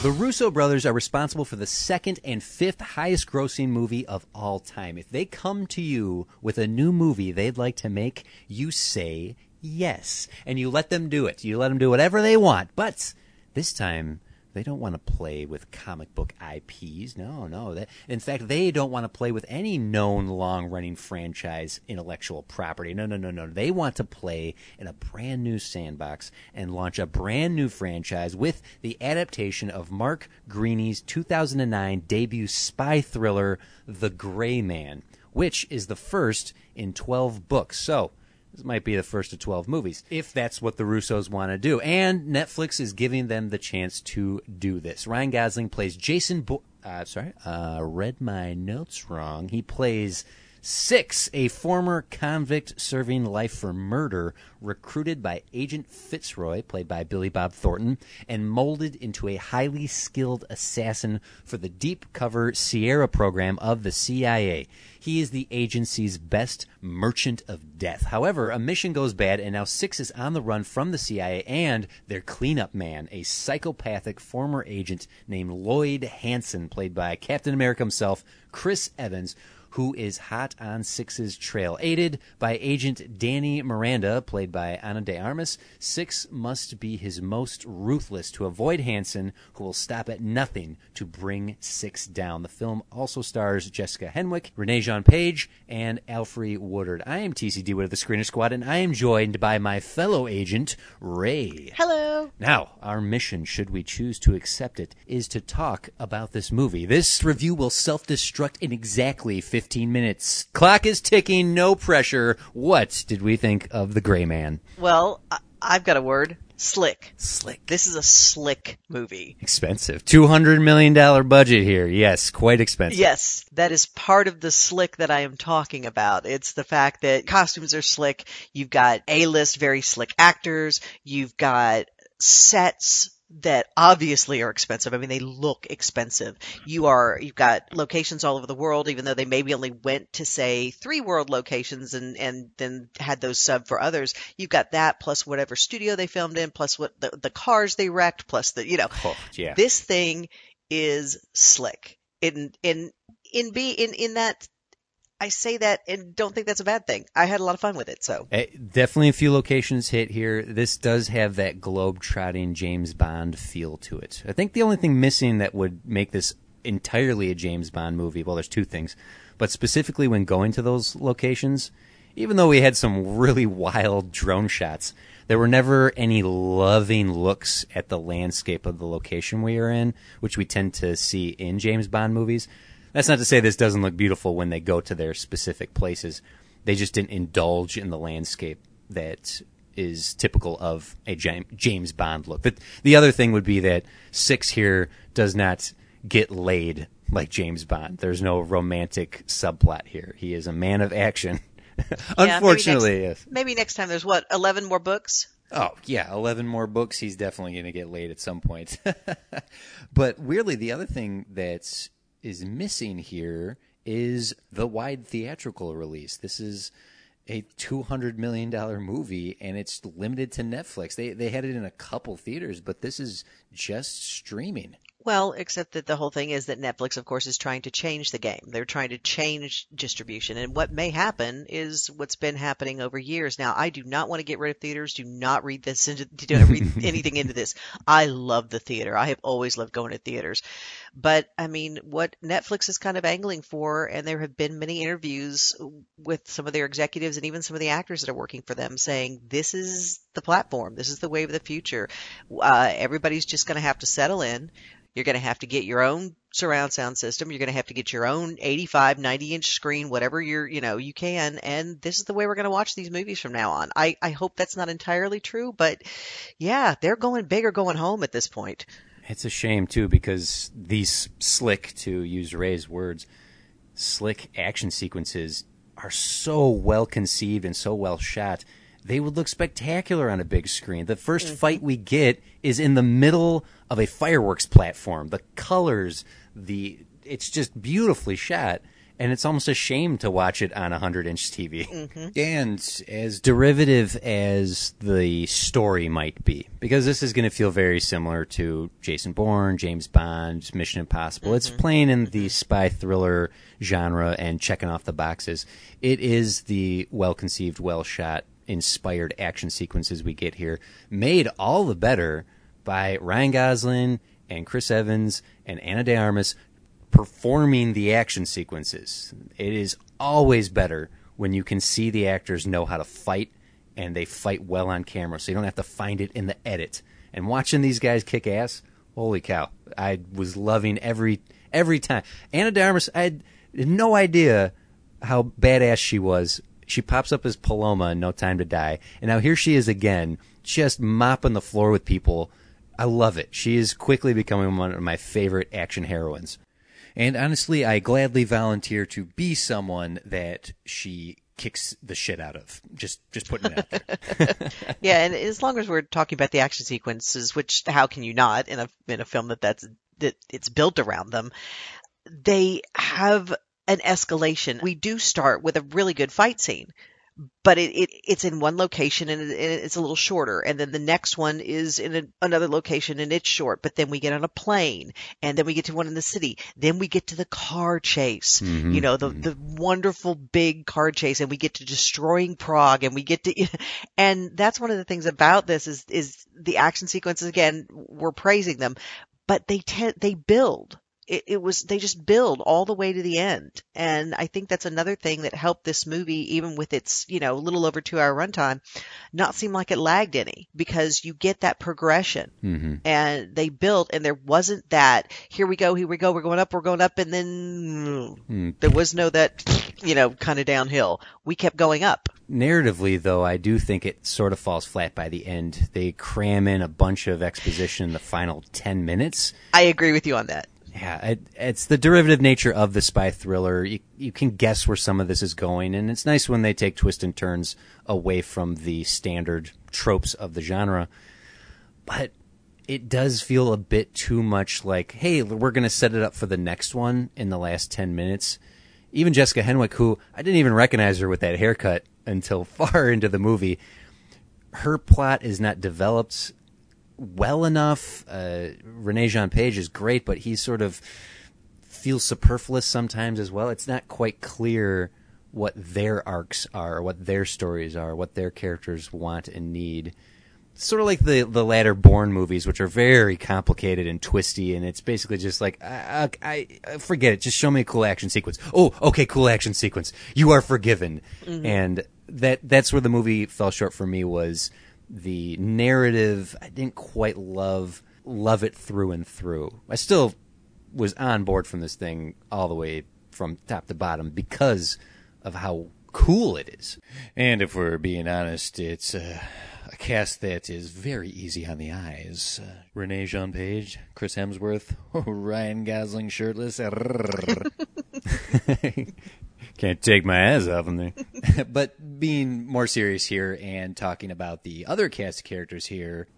The Russo brothers are responsible for the second and fifth highest grossing movie of all time. If they come to you with a new movie they'd like to make, you say yes. And you let them do it. You let them do whatever they want. But this time, they don't want to play with comic book IPs. No, no. They, in fact, they don't want to play with any known long running franchise intellectual property. No, no, no, no. They want to play in a brand new sandbox and launch a brand new franchise with the adaptation of Mark Greaney's 2009 debut spy thriller, The Gray Man, which is the first in 12 books. So, this might be the first of 12 movies, if that's what the Russos want to do. And Netflix is giving them the chance to do this. Ryan Gosling plays Jason Bo- uh, sorry, uh, read my notes wrong. He plays Six, a former convict serving life for murder, recruited by Agent Fitzroy, played by Billy Bob Thornton, and molded into a highly skilled assassin for the deep cover Sierra program of the CIA. He is the agency's best merchant of death. However, a mission goes bad, and now Six is on the run from the CIA and their cleanup man, a psychopathic former agent named Lloyd Hansen, played by Captain America himself, Chris Evans who is hot on Six's trail. Aided by agent Dani Miranda, played by Ana de Armas, Six must be his most ruthless to avoid Hansen, who will stop at nothing to bring Six down. The film also stars Jessica Henwick, Regé-Jean Page, and Alfre Woodard. I am TCD with the Screener Squad, and I am joined by my fellow agent, Ray. Hello. Now, our mission, should we choose to accept it, is to talk about this movie. This review will self destruct in exactly 15 minutes. Clock is ticking, no pressure. What did we think of The Gray Man? Well, I- I've got a word. Slick. Slick. This is a slick movie. Expensive. $200 million budget here. Yes, quite expensive. Yes, that is part of the slick that I am talking about. It's the fact that costumes are slick. You've got A-list, very slick actors. You've got sets that obviously are expensive. I mean, they look expensive. You are, you've got locations all over the world, even though they maybe only went to say three world locations and, and then had those sub for others. You've got that plus whatever studio they filmed in, plus what the, the cars they wrecked, plus the, you know, Oh, yeah. this thing is slick. In, in, in be, in, in that, I say that and don't think that's a bad thing. I had a lot of fun with it, so. Eh, definitely a few locations hit here. This does have that globe-trotting James Bond feel to it. I think the only thing missing that would make this entirely a James Bond movie, well, there's two things, but specifically when going to those locations, even though we had some really wild drone shots, there were never any loving looks at the landscape of the location we are in, which we tend to see in James Bond movies. That's not to say this doesn't look beautiful when they go to their specific places. They just didn't indulge in the landscape that is typical of a James Bond look. But the other thing would be that Six here does not get laid like James Bond. There's no romantic subplot here. He is a man of action. Yeah, Unfortunately, maybe yes. next, maybe next time there's what, 11 more books? Oh, yeah, 11 more books. He's definitely going to get laid at some point. but weirdly, the other thing that is missing here is the wide theatrical release. This is a $200 million movie and it's limited to Netflix. They, they had it in a couple theaters, but this is just streaming. Well, except that the whole thing is that Netflix, of course, is trying to change the game. They're trying to change distribution. And what may happen is what's been happening over years. Now, I do not want to get rid of theaters. Do not read this into, do not read anything into this. I love the theater. I have always loved going to theaters. But I mean, what Netflix is kind of angling for, and there have been many interviews with some of their executives and even some of the actors that are working for them saying, this is the platform. This is the way of the future. Uh, everybody's just going to have to settle in. You're going to have to get your own surround sound system. You're going to have to get your own 85, 90 inch screen, whatever you're, you know, you can. And this is the way we're going to watch these movies from now on. I, I hope that's not entirely true, but yeah, they're going big or going home at this point. It's a shame too because these slick, to use Ray's words, slick action sequences are so well conceived and so well shot. They would look spectacular on a big screen. The 1st Mm-hmm. fight we get is in the middle of a fireworks platform. The colors, the it's just beautifully shot. And it's almost a shame to watch it on a 100 inch TV. Mm-hmm. And as derivative as the story might be, because this is going to feel very similar to Jason Bourne, James Bond, Mission Impossible. It's playing in the spy thriller genre and checking off the boxes. It is the well conceived, well shot, inspired action sequences we get here, made all the better by Ryan Gosling and Chris Evans and Ana de Armas performing the action sequences. It is always better when you can see the actors know how to fight and they fight well on camera, so you don't have to find it in the edit. And watching these guys kick ass, holy cow! I was loving every every time. Ana de Armas, I had no idea how badass she was. She pops up as Paloma in No Time to Die, and now here she is again, just mopping the floor with people. I love it. She is quickly becoming one of my favorite action heroines. And honestly, I gladly volunteer to be someone that she kicks the shit out of. Just just putting it out there. Yeah, and as long as we're talking about the action sequences, which how can you not in a in a film that that's that it's built around them, they have an escalation. We do start with a really good fight scene, but it, it it's in one location and, it, it's a little shorter, and then the next one is in a, another location and it's short. But then we get on a plane, and then we get to one in the city. Then we get to the car chase. Mm-hmm. You know, the mm-hmm. the wonderful big car chase, and we get to destroying Prague, and we get to, and that's one of the things about this is is the action sequences. Again, we're praising them, but they tend they build it, it was they just build all the way to the end and i think that's another thing that helped this movie even with its you know a little over two hour runtime not seem like it lagged any because you get that progression Mm-hmm. and they built and there wasn't that here we go here we go we're going up we're going up and then Mm. there was no that you know kind of downhill we kept going up Narratively, though, I do think it sort of falls flat by the end. They cram in a bunch of exposition in the final 10 minutes. i agree with you on that Yeah, it, it's the derivative nature of the spy thriller. You, you can guess where some of this is going, and it's nice when they take twists and turns away from the standard tropes of the genre. But it does feel a bit too much like, hey, we're going to set it up for the next one in the last 10 minutes. Even Jessica Henwick, who I didn't even recognize her with that haircut until far into the movie, her plot is not developed well enough. Uh, Regé-Jean Page is great, but he sort of feels superfluous sometimes as well. It's not quite clear what their arcs are, what their stories are, what their characters want and need. Sort of like the the latter Bourne movies, which are very complicated and twisty, and it's basically just like I, I, I forget it. Just show me a cool action sequence. Oh, okay, cool action sequence. You are forgiven, and that that's where the movie fell short for me was the narrative. I didn't quite love love it through and through. I still was on board from this thing all the way from top to bottom because of how cool it is. And if we're being honest, it's uh, a cast that is very easy on the eyes. Uh, Regé-Jean Page, Chris Hemsworth, Ryan Gosling shirtless. Can't take my eyes off him there. but being more serious here and talking about the other cast characters here,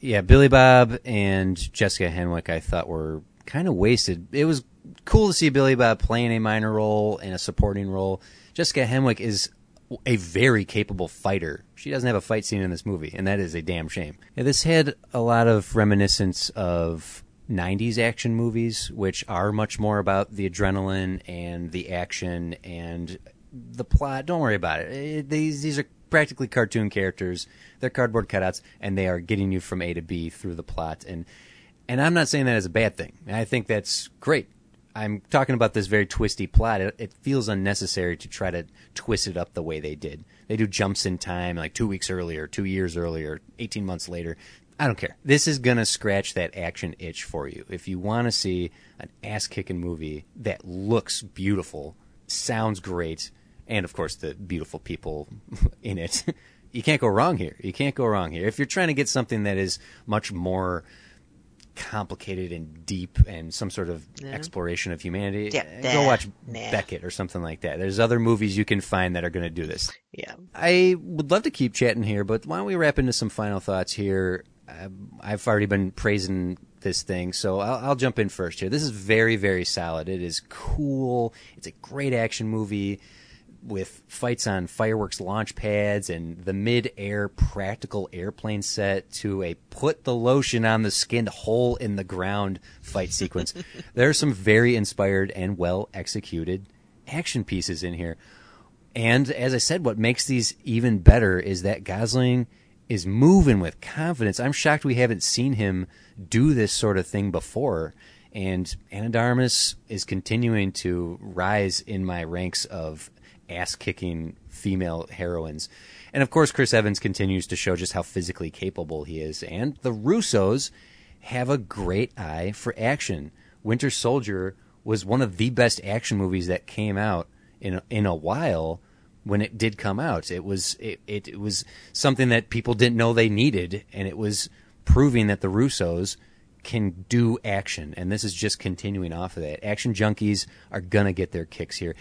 yeah, Billy Bob and Jessica Henwick, I thought were kind of wasted. It was cool to see Billy Bob playing a minor role and a supporting role. Jessica Henwick is a very capable fighter. She doesn't have a fight scene in this movie, and that is a damn shame. Yeah, this had a lot of reminiscence of 90s action movies, which are much more about the adrenaline and the action and the plot. Don't worry about it. it these, these are practically cartoon characters. They're cardboard cutouts, and they are getting you from A to B through the plot. And and I'm not saying that as a bad thing. I think that's great. I'm talking about this very twisty plot. It, it, feels unnecessary to try to twist it up the way they did. They do jumps in time, like two weeks earlier, two years earlier, 18 months later. I don't care. This is going to scratch that action itch for you. If you want to see an ass kicking movie that looks beautiful, sounds great, and of course the beautiful people in it, you can't go wrong here. You can't go wrong here. If you're trying to get something that is much more complicated and deep and some sort of yeah. exploration of humanity, yeah, go watch nah. Beckett or something like that. There's other movies you can find that are going to do this. Yeah. I would love to keep chatting here, but why don't we wrap into some final thoughts here? I've already been praising this thing, so I'll, I'll jump in first here. This is very, very solid. It is cool. It's a great action movie with fights on fireworks launch pads and the mid-air practical airplane set to a put the lotion on the skinned hole in the ground fight sequence. there are some very inspired and well executed action pieces in here. And as I said, what makes these even better is that Gosling is moving with confidence. I'm shocked we haven't seen him do this sort of thing before. And Ana de Armas is continuing to rise in my ranks of ass kicking female heroines. And of course, Chris Evans continues to show just how physically capable he is. And the Russos have a great eye for action. Winter Soldier was one of the best action movies that came out in in a while when it did come out. It was it, it, it was something that people didn't know they needed, and it was proving that the Russos can do action. And this is just continuing off of that. Action junkies are gonna get their kicks here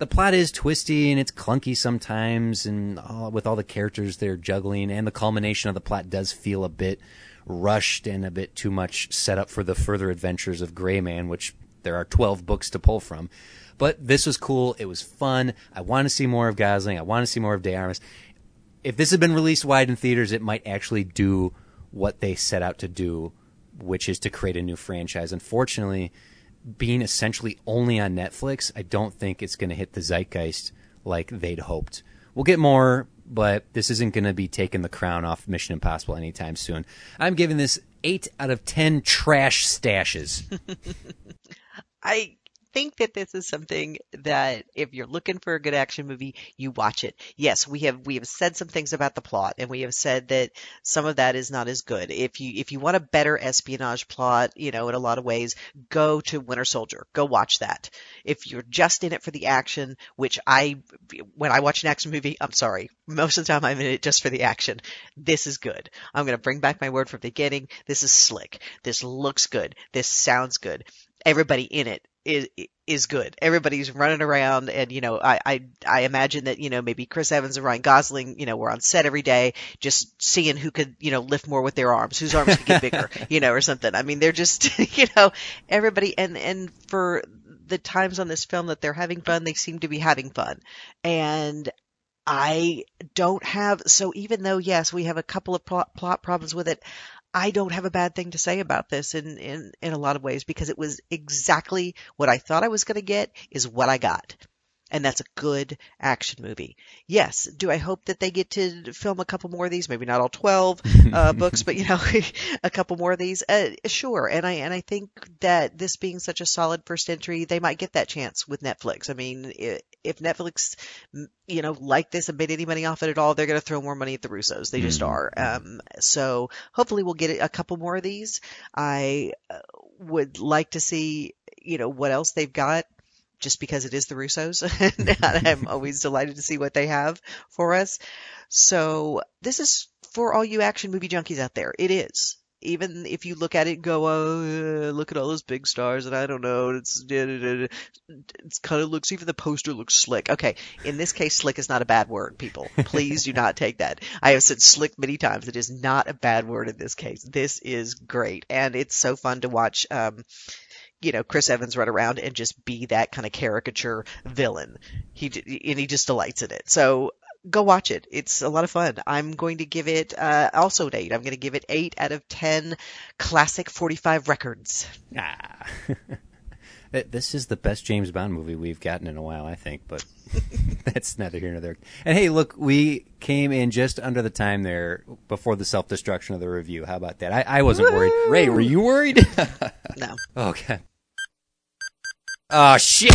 the plot is twisty and it's clunky sometimes, and all, with all the characters they're juggling, and the culmination of the plot does feel a bit rushed and a bit too much set up for the further adventures of Gray Man, which there are 12 books to pull from. But this was cool. It was fun. I want to see more of Gosling. I want to see more of De Armas. If this had been released wide in theaters, it might actually do what they set out to do, which is to create a new franchise. Unfortunately, being essentially only on Netflix, I don't think it's going to hit the zeitgeist like they'd hoped. We'll get more, but this isn't going to be taking the crown off Mission Impossible anytime soon. I'm giving this 8 out of 10 trash stashes. I think that this is something that if you're looking for a good action movie, you watch it. Yes, we have we have said some things about the plot and we have said that some of that is not as good. If you if you want a better espionage plot, you know, in a lot of ways, go to Winter Soldier. Go watch that. If you're just in it for the action, which I when I watch an action movie, I'm sorry, most of the time I'm in it just for the action. This is good. I'm going to bring back my word from the beginning. This is slick. This looks good. This sounds good everybody in it is is good. Everybody's running around, and you know, I, I I imagine that you know maybe Chris Evans and Ryan Gosling, you know, were on set every day, just seeing who could you know lift more with their arms, whose arms could get bigger, you know, or something. I mean, they're just you know everybody, and and for the times on this film that they're having fun, they seem to be having fun, and I don't have so even though yes we have a couple of plot, plot problems with it I don't have a bad thing to say about this in, in, in a lot of ways because it was exactly what I thought I was going to get is what I got and that's a good action movie. Yes, do I hope that they get to film a couple more of these? Maybe not all twelve uh, books, but you know, a couple more of these. Uh, sure, and I and I think that this being such a solid first entry, they might get that chance with Netflix. I mean, if Netflix, you know, like this and made any money off it at all, they're going to throw more money at the Russos. They just mm-hmm. are. Um, so hopefully we'll get a couple more of these. I uh, would like to see, you know, what else they've got just because it is the Russos. and I'm always delighted to see what they have for us. So this is for all you action movie junkies out there. It is. Even if you look at it and go, oh, look at all those big stars, and I don't know, it's kind of looks even the poster looks slick. Okay, in this case, slick is not a bad word, people. Please do not take that. I have said slick many times. It is not a bad word in this case. This is great, and it's so fun to watch. Um, you know, Chris Evans run around and just be that kind of caricature villain. He and he just delights in it. So go watch it. It's a lot of fun. I'm going to give it uh, also an eight. I'm going to give it eight out of ten classic 45 records. Ah. this is the best James Bond movie we've gotten in a while, I think, but that's neither here nor there. And hey, look, we came in just under the time there before the self destruction of the review. How about that? I, I wasn't Woo! worried. Ray, were you worried? no. Okay. Oh, shit.